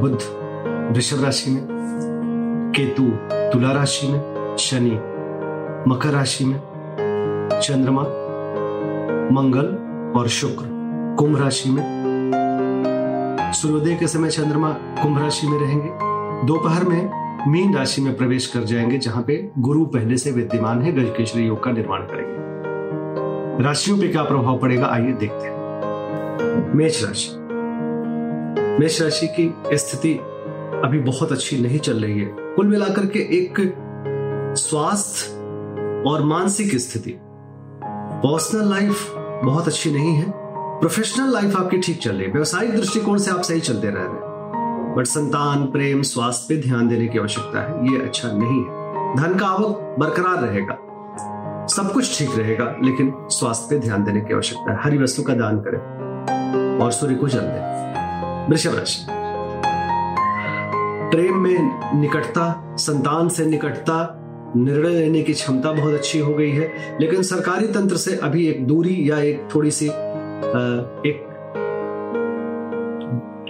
बुध वृषभ राशि में, केतु, तुला राशि में, शनि, मकर राशि में, चंद्रमा, मंगल और शुक्र कुंभ राशि में। सूर्योदय के समय चंद्रमा कुंभ राशि में रहेंगे। दोपहर में मीन राशि में प्रवेश कर जाएँगे, जहाँ पे गुरु पहले से विद्यमान है गजकेश्वरी योग का निर्माण करेंगे। राशियों पे क्या प्रभाव पड़ेगा, आइए देखते हैं। मेष राशि। मेष राशि की स्थिति अभी बहुत अच्छी नहीं चल रही है। कुल मिलाकर के एक स्वास्थ्य और मानसिक स्थिति पर्सनल लाइफ बहुत अच्छी नहीं है। प्रोफेशनल लाइफ आपकी ठीक चल रही है। व्यवसायिक दृष्टिकोण से आप सही चलते रह रहे हैं। बट संतान, प्रेम, स्वास्थ्य पे ध्यान देने की आवश्यकता है। ये अच्छा नहीं है। धन का आवक बरकरार रहेगा। सब कुछ ठीक रहेगा, लेकिन स्वास्थ्य पे ध्यान देने की आवश्यकता है। हरी वस्तु का दान करें और सूर्य को जल दें। वृषभ राशि प्रेम में निकटता, संतान से निकटता, निर्णय लेने की क्षमता बहुत अच्छी हो गई है, लेकिन सरकारी तंत्र से अभी एक दूरी या एक थोड़ी सी एक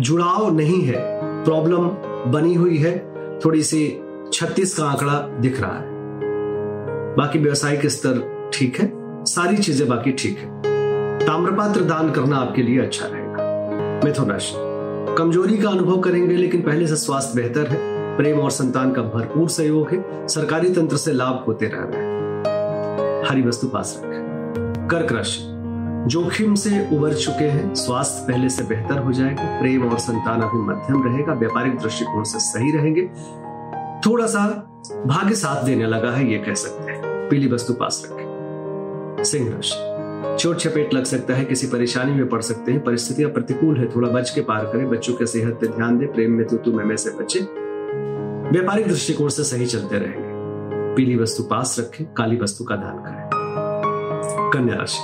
जुड़ाव नहीं है। प्रॉब्लम बनी हुई है, थोड़ी सी छत्तीस का आंकड़ा दिख रहा है। बाकी व्यवसायिक स्तर ठीक है, सारी चीज़ें बाकी ठीक है। ताम्रपात्र दान करना आपके लिए अच्छा रहेगा। मिथुन राशि। कमज़ोरी का अनुभव करेंगे, लेकिन पहले से स्वास्थ्य बेहतर है। प्रेम और संतान का भरपूर सहयोग है। सरकारी तंत्र से लाभ होते रह रहे हैं। हरी वस्तु पास रखें। कर्क राशि। जोखिम से उबर चुके हैं। स्वास्थ्य पहले से बेहतर हो जाएगा। प्रेम और संतान अभी मध्यम रहेगा। व्यापारिक दृष्टिकोण से सही रहेंगे। थोड़ा सा भाग्य साथ देने लगा है, ये कह सकते हैं। पीली वस्तु पास रखें। सिंह राशि। चोट चपेट लग सकता है, किसी परेशानी में पड़ सकते हैं। परिस्थितियाँ प्रतिकूल है, थोड़ा बच के पार करें। बच्चों के सेहत पे ध्यान दें, प्रेम में तो तू मैं से बचे। व्यापारिक दृष्टिकोण से सही चलते रहेंगे पीली वस्तु पास रखें, काली वस्तु का दान करें। कन्या राशि।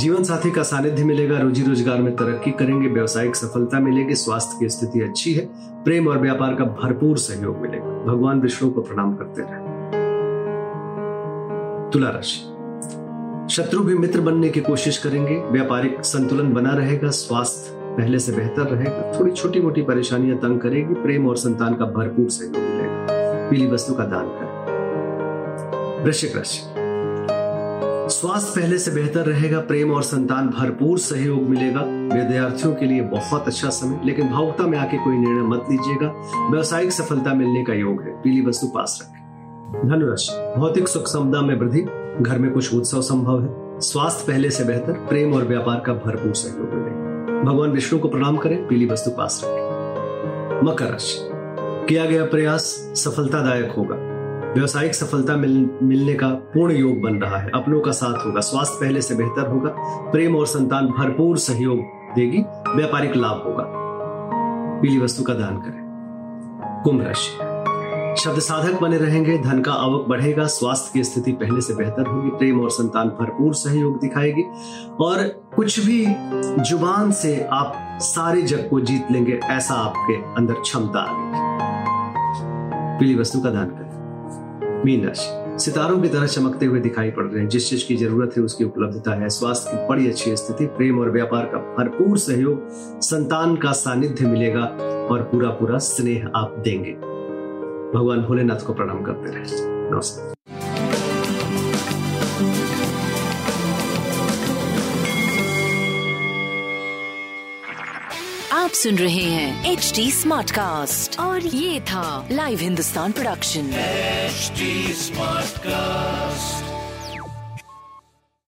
जीवन साथी का सानिध्य मिलेगा, रोजी रोज़गार में तरक्की करेंगे, व्यवसायिक सफलता मिलेगी, स्वास्थ्य की स्थिति अच्छी है, प्रेम और व्यापार का भरपूर सहयोग मिलेगा। भगवान विष्णु को प्रणाम करते रहे। तुला राशि। शत्रु भी मित्र बनने की कोशिश करेंगे। व्यापारिक संतुलन बना रहेगा, स्वास्थ्य पहले से बेहतर रहेगा। थोड़ी छोटी मोटी परेशानियाँ तंग करेगी, प्रेम और संतान का भरपूर सहयोग मिलेगा। पीली वस्तु का दान करें। वृश्चिक राशि स्वास्थ्य पहले से बेहतर रहेगा, प्रेम और संतान भरपूर सहयोग मिलेगा। विद्यार्थियों के लिए बहुत अच्छा समय, लेकिन भावुकता में आके कोई निर्णय मत लीजिएगा। व्यावसायिक सफलता मिलने का योग है। पीली वस्तु पास रखें। धनुराशि। भौतिक सुख समदा में वृद्धि। घर में कुछ उत्सव संभव है। स्वास्थ्य पहले से बेहतर प्रेम और व्यापार का भरपूर सहयोग मिलेगा। भगवान विष्णु को प्रणाम करें पीली वस्तु पास रखें। मकर राशि। किया गया प्रयास सफलतादायक होगा। व्यवसायिक सफलता मिल, मिलने का पूर्ण योग बन रहा है। अपनों का साथ होगा। स्वास्थ्य पहले से बेहतर होगा। प्रेम और संतान भरपूर सहयोग देगी। व्यापारिक लाभ होगा। पीली वस्तु का दान करें। कुंभ राशि। शब्द साधक बने रहेंगे, धन का आवक बढ़ेगा, स्वास्थ्य की स्थिति पहले से बेहतर होगी, प्रेम और संतान भरपूर सहयोग दिखाएगी। और कुछ भी ज़ुबान से आप सारे जग को जीत लेंगे, ऐसा आपके अंदर क्षमता आ गई। पीली वस्तु का दान करें। मीन राशि। सितारों की तरह चमकते हुए दिखाई पड़ रहे हैं। जिस चीज़ की ज़रूरत है, उसकी उपलब्धता है। स्वास्थ्य की बड़ी अच्छी स्थिति, प्रेम और व्यापार का भरपूर सहयोग, संतान का सानिध्य मिलेगा और पूरा पूरा स्नेह आप देंगे। भगवान भोलेनाथ को प्रणाम करते रहे। नमस्कार। आप सुन रहे हैं एच डी स्मार्ट कास्ट और ये था live Hindustan production smart Smartcast.